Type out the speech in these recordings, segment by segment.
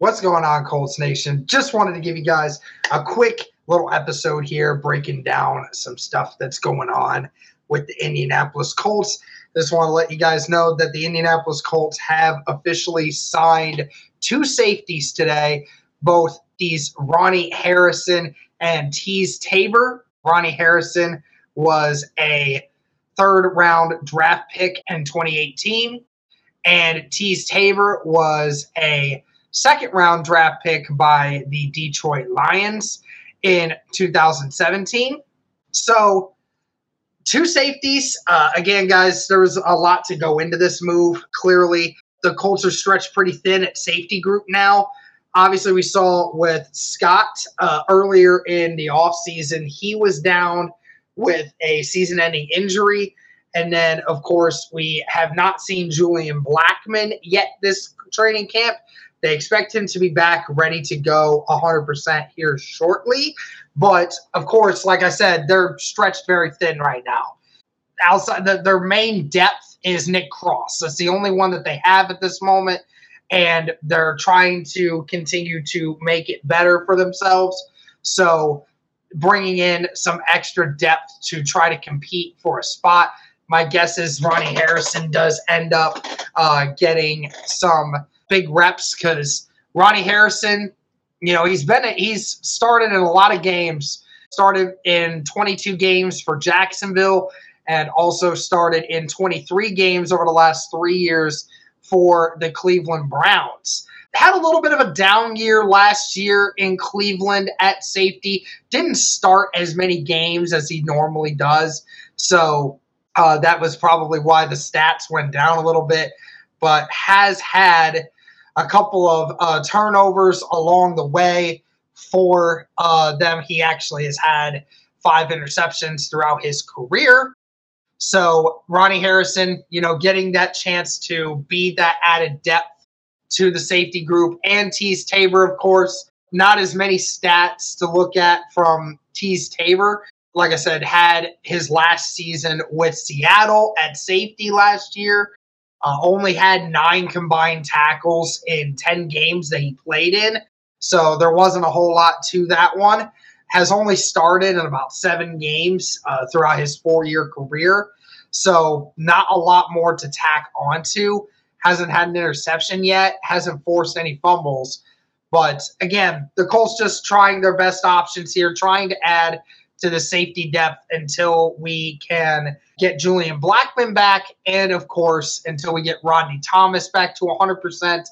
What's going on, Colts Nation? Just wanted to give you guys a quick little episode here breaking down some stuff that's going on with the Indianapolis Colts. Just want to let you guys know that the Indianapolis Colts have officially signed two safeties today, both these Ronnie Harrison and Teez Tabor. Ronnie Harrison was a third round draft pick in 2018, and Teez Tabor was a second round draft pick by the Detroit Lions in 2017. So, two safeties. Uh, again, guys, there was a lot to go into this move. Clearly, the Colts are stretched pretty thin at safety group now. Obviously, we saw with Scott uh, earlier in the offseason, he was down with a season ending injury. And then, of course, we have not seen Julian Blackmon yet this training camp. They expect him to be back ready to go 100% here shortly. But of course, like I said, they're stretched very thin right now. Outside, the, their main depth is Nick Cross. That's the only one that they have at this moment. And they're trying to continue to make it better for themselves. So, bringing in some extra depth to try to compete for a spot. My guess is Ronnie Harrison does end up uh, getting some big reps because Ronnie Harrison, you know, he's been he's started in a lot of games. Started in 22 games for Jacksonville, and also started in 23 games over the last three years for the Cleveland Browns. Had a little bit of a down year last year in Cleveland at safety. Didn't start as many games as he normally does. So uh, that was probably why the stats went down a little bit, but has had a couple of uh, turnovers along the way for uh, them. He actually has had five interceptions throughout his career. So Ronnie Harrison, you know, getting that chance to be that added depth to the safety group and Teez Tabor, of course, not as many stats to look at from Teez Tabor. Like I said, had his last season with Seattle at safety last year. Uh, only had nine combined tackles in 10 games that he played in. So there wasn't a whole lot to that one. Has only started in about seven games uh, throughout his four year career. So not a lot more to tack onto. Hasn't had an interception yet. Hasn't forced any fumbles. But again, the Colts just trying their best options here, trying to add to the safety depth until we can get Julian Blackmon back, and of course, until we get Rodney Thomas back to 100%,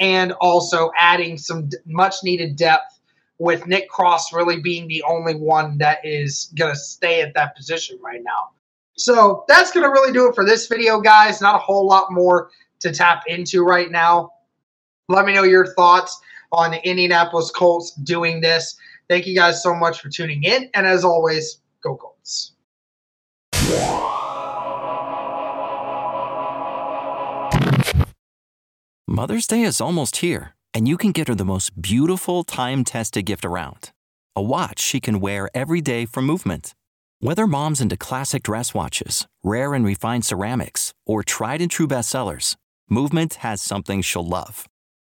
and also adding some much needed depth with Nick Cross really being the only one that is going to stay at that position right now. So that's going to really do it for this video, guys. Not a whole lot more to tap into right now. Let me know your thoughts on the Indianapolis Colts doing this. Thank you guys so much for tuning in. And as always, go Colts. Mother's Day is almost here, and you can get her the most beautiful time tested gift around a watch she can wear every day for movement. Whether mom's into classic dress watches, rare and refined ceramics, or tried and true bestsellers, Movement has something she'll love.